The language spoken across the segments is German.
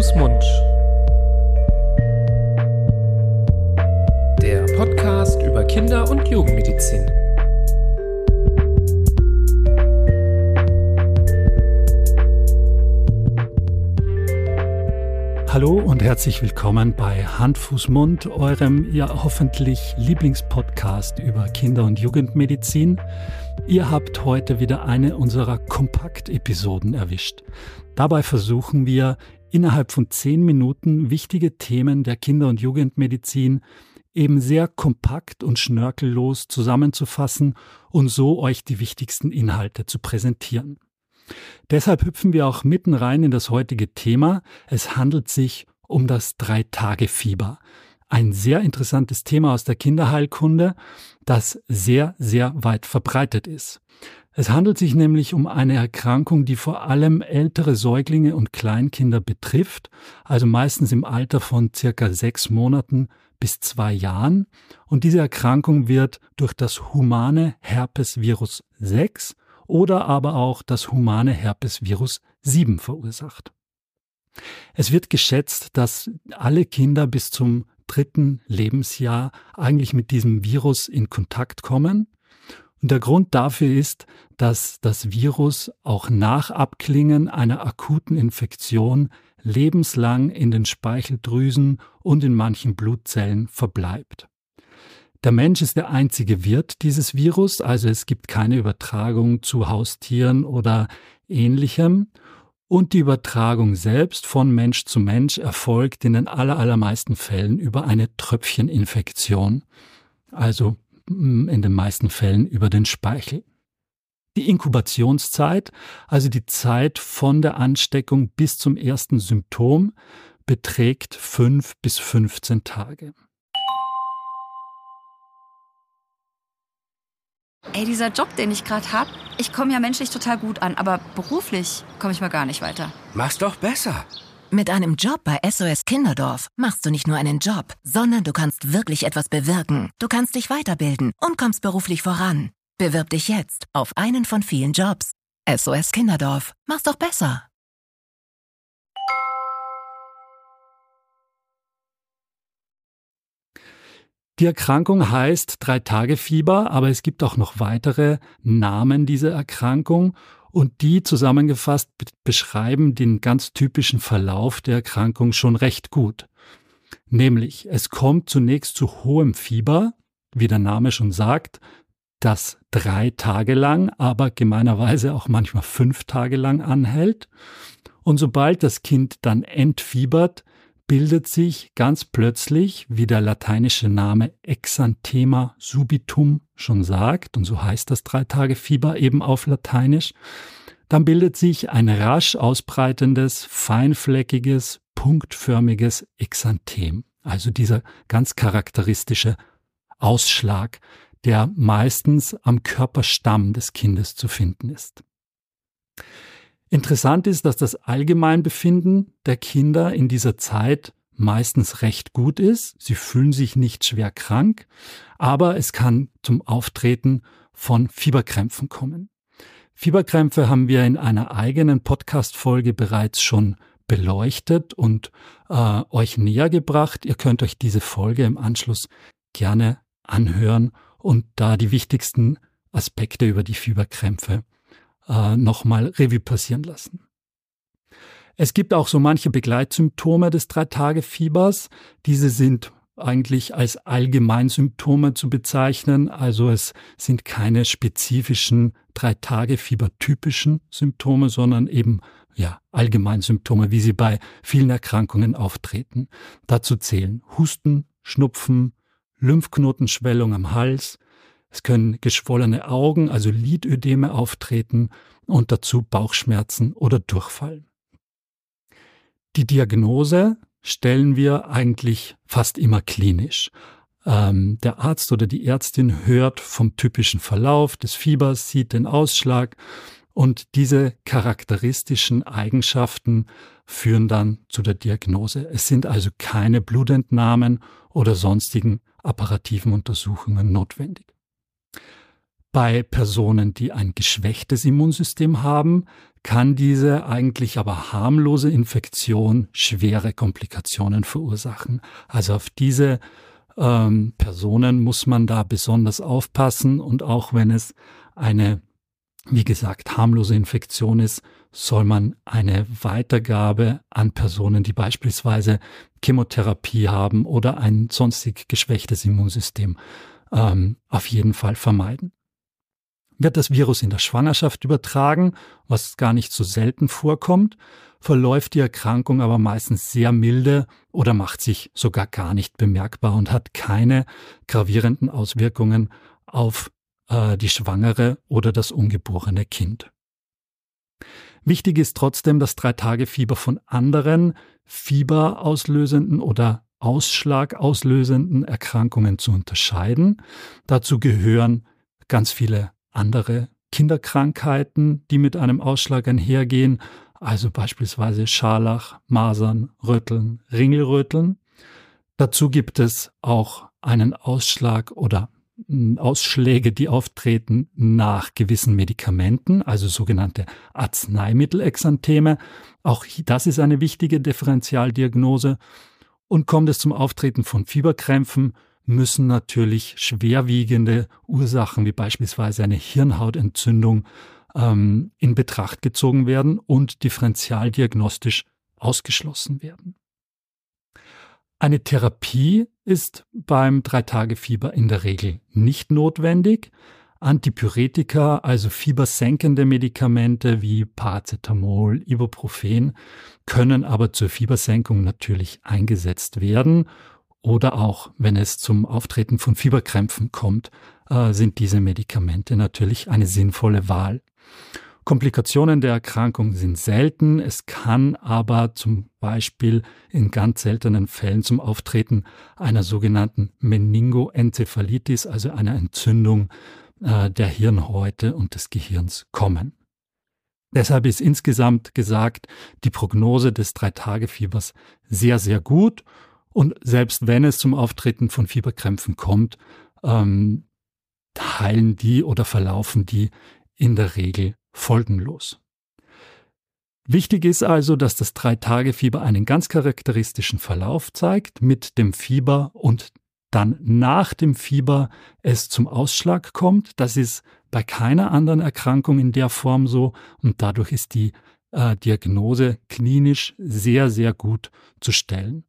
Fuß, Mund. Der Podcast über Kinder- und Jugendmedizin. Hallo und herzlich willkommen bei Hand, Fuß, Mund, eurem ja hoffentlich Lieblingspodcast über Kinder- und Jugendmedizin. Ihr habt heute wieder eine unserer Kompakt-Episoden erwischt. Dabei versuchen wir innerhalb von zehn Minuten wichtige Themen der Kinder- und Jugendmedizin eben sehr kompakt und schnörkellos zusammenzufassen und so euch die wichtigsten Inhalte zu präsentieren. Deshalb hüpfen wir auch mitten rein in das heutige Thema. Es handelt sich um das Drei-Tage-Fieber. Ein sehr interessantes Thema aus der Kinderheilkunde, das sehr, sehr weit verbreitet ist. Es handelt sich nämlich um eine Erkrankung, die vor allem ältere Säuglinge und Kleinkinder betrifft, also meistens im Alter von circa sechs Monaten bis zwei Jahren. Und diese Erkrankung wird durch das humane Herpesvirus 6 oder aber auch das humane Herpesvirus 7 verursacht. Es wird geschätzt, dass alle Kinder bis zum dritten Lebensjahr eigentlich mit diesem Virus in Kontakt kommen. Und der Grund dafür ist, dass das Virus auch nach Abklingen einer akuten Infektion lebenslang in den Speicheldrüsen und in manchen Blutzellen verbleibt. Der Mensch ist der einzige Wirt dieses Virus, also es gibt keine Übertragung zu Haustieren oder ähnlichem. Und die Übertragung selbst von Mensch zu Mensch erfolgt in den allermeisten Fällen über eine Tröpfcheninfektion, also mm, in den meisten Fällen über den Speichel. Die Inkubationszeit, also die Zeit von der Ansteckung bis zum ersten Symptom, beträgt fünf bis 15 Tage. Ey, dieser Job, den ich gerade habe, ich komme ja menschlich total gut an, aber beruflich komme ich mal gar nicht weiter. Mach's doch besser. Mit einem Job bei SOS Kinderdorf machst du nicht nur einen Job, sondern du kannst wirklich etwas bewirken. Du kannst dich weiterbilden und kommst beruflich voran. Bewirb dich jetzt auf einen von vielen Jobs. SOS Kinderdorf. Mach's doch besser. Die Erkrankung heißt Drei-Tage-Fieber, aber es gibt auch noch weitere Namen dieser Erkrankung und die zusammengefasst beschreiben den ganz typischen Verlauf der Erkrankung schon recht gut. Nämlich, es kommt zunächst zu hohem Fieber, wie der Name schon sagt, das drei Tage lang, aber gemeinerweise auch manchmal fünf Tage lang anhält. Und sobald das Kind dann entfiebert, bildet sich ganz plötzlich, wie der lateinische Name Exanthema subitum schon sagt, und so heißt das Drei-Tage-Fieber eben auf Lateinisch, dann bildet sich ein rasch ausbreitendes, feinfleckiges, punktförmiges Exanthem. Also dieser ganz charakteristische Ausschlag, der meistens am Körperstamm des Kindes zu finden ist. Interessant ist, dass das Allgemeinbefinden der Kinder in dieser Zeit meistens recht gut ist. Sie fühlen sich nicht schwer krank, aber es kann zum Auftreten von Fieberkrämpfen kommen. Fieberkrämpfe haben wir in einer eigenen Podcast-Folge bereits schon beleuchtet und äh, euch näher gebracht. Ihr könnt euch diese Folge im Anschluss gerne anhören und da die wichtigsten Aspekte über die Fieberkrämpfe äh, nochmal Revue passieren lassen. Es gibt auch so manche Begleitsymptome des Drei-Tage-Fiebers. Diese sind eigentlich als Allgemeinsymptome zu bezeichnen. Also es sind keine spezifischen Drei-Tage-Fieber-typischen Symptome, sondern eben ja, Allgemeinsymptome, wie sie bei vielen Erkrankungen auftreten. Dazu zählen Husten, Schnupfen, Lymphknotenschwellung am Hals, es können geschwollene Augen, also Lidödeme auftreten und dazu Bauchschmerzen oder Durchfall. Die Diagnose stellen wir eigentlich fast immer klinisch. Ähm, der Arzt oder die Ärztin hört vom typischen Verlauf des Fiebers, sieht den Ausschlag und diese charakteristischen Eigenschaften führen dann zu der Diagnose. Es sind also keine Blutentnahmen oder sonstigen apparativen Untersuchungen notwendig. Bei Personen, die ein geschwächtes Immunsystem haben, kann diese eigentlich aber harmlose Infektion schwere Komplikationen verursachen. Also auf diese ähm, Personen muss man da besonders aufpassen und auch wenn es eine, wie gesagt, harmlose Infektion ist, soll man eine Weitergabe an Personen, die beispielsweise Chemotherapie haben oder ein sonstig geschwächtes Immunsystem, ähm, auf jeden Fall vermeiden. Wird das Virus in der Schwangerschaft übertragen, was gar nicht so selten vorkommt, verläuft die Erkrankung aber meistens sehr milde oder macht sich sogar gar nicht bemerkbar und hat keine gravierenden Auswirkungen auf äh, die Schwangere oder das ungeborene Kind. Wichtig ist trotzdem, das Drei-Tage-Fieber von anderen fieberauslösenden oder ausschlagauslösenden Erkrankungen zu unterscheiden. Dazu gehören ganz viele andere Kinderkrankheiten, die mit einem Ausschlag einhergehen, also beispielsweise Scharlach, Masern, Röteln, Ringelröteln. Dazu gibt es auch einen Ausschlag oder hm, Ausschläge, die auftreten nach gewissen Medikamenten, also sogenannte Arzneimittelexantheme. Auch das ist eine wichtige Differentialdiagnose. Und kommt es zum Auftreten von Fieberkrämpfen, müssen natürlich schwerwiegende Ursachen wie beispielsweise eine Hirnhautentzündung ähm, in Betracht gezogen werden und differentialdiagnostisch ausgeschlossen werden. Eine Therapie ist beim Drei-Tage-Fieber in der Regel nicht notwendig. Antipyretika, also fiebersenkende Medikamente wie Paracetamol, Ibuprofen, können aber zur Fiebersenkung natürlich eingesetzt werden oder auch, wenn es zum Auftreten von Fieberkrämpfen kommt, äh, sind diese Medikamente natürlich eine sinnvolle Wahl. Komplikationen der Erkrankung sind selten. Es kann aber zum Beispiel in ganz seltenen Fällen zum Auftreten einer sogenannten Meningoenzephalitis, also einer Entzündung äh, der Hirnhäute und des Gehirns kommen. Deshalb ist insgesamt gesagt die Prognose des Drei-Tage-Fiebers sehr, sehr gut und selbst wenn es zum Auftreten von Fieberkrämpfen kommt, ähm, heilen die oder verlaufen die in der Regel folgenlos. Wichtig ist also, dass das Drei-Tage-Fieber einen ganz charakteristischen Verlauf zeigt mit dem Fieber und dann nach dem Fieber es zum Ausschlag kommt. Das ist bei keiner anderen Erkrankung in der Form so und dadurch ist die äh, Diagnose klinisch sehr, sehr gut zu stellen.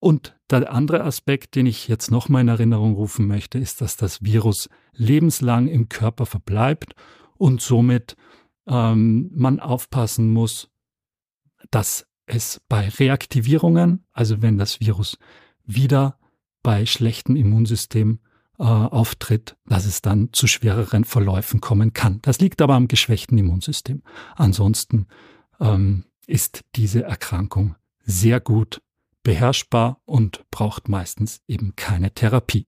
Und der andere Aspekt, den ich jetzt nochmal in Erinnerung rufen möchte, ist, dass das Virus lebenslang im Körper verbleibt und somit ähm, man aufpassen muss, dass es bei Reaktivierungen, also wenn das Virus wieder bei schlechtem Immunsystem äh, auftritt, dass es dann zu schwereren Verläufen kommen kann. Das liegt aber am geschwächten Immunsystem. Ansonsten ähm, ist diese Erkrankung sehr gut beherrschbar und braucht meistens eben keine Therapie.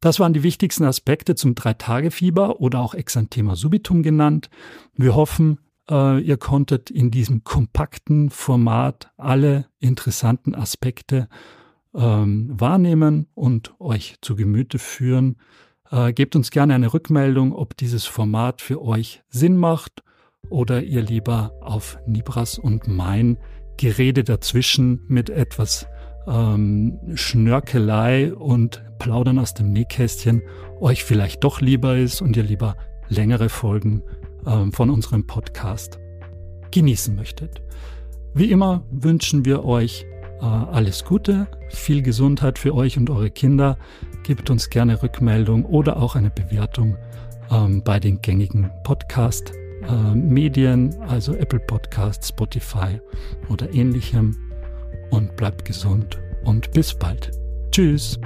Das waren die wichtigsten Aspekte zum Drei-Tage-Fieber oder auch Exanthema subitum genannt. Wir hoffen, äh, ihr konntet in diesem kompakten Format alle interessanten Aspekte ähm, wahrnehmen und euch zu Gemüte führen. Äh, gebt uns gerne eine Rückmeldung, ob dieses Format für euch Sinn macht oder ihr lieber auf Nibras und mein Gerede dazwischen mit etwas ähm, Schnörkelei und Plaudern aus dem Nähkästchen euch vielleicht doch lieber ist und ihr lieber längere Folgen ähm, von unserem Podcast genießen möchtet. Wie immer wünschen wir euch äh, alles Gute, viel Gesundheit für euch und eure Kinder. Gebt uns gerne Rückmeldung oder auch eine Bewertung ähm, bei den gängigen Podcast äh, Medien, also Apple Podcasts, Spotify oder ähnlichem. Und bleibt gesund und bis bald. Tschüss.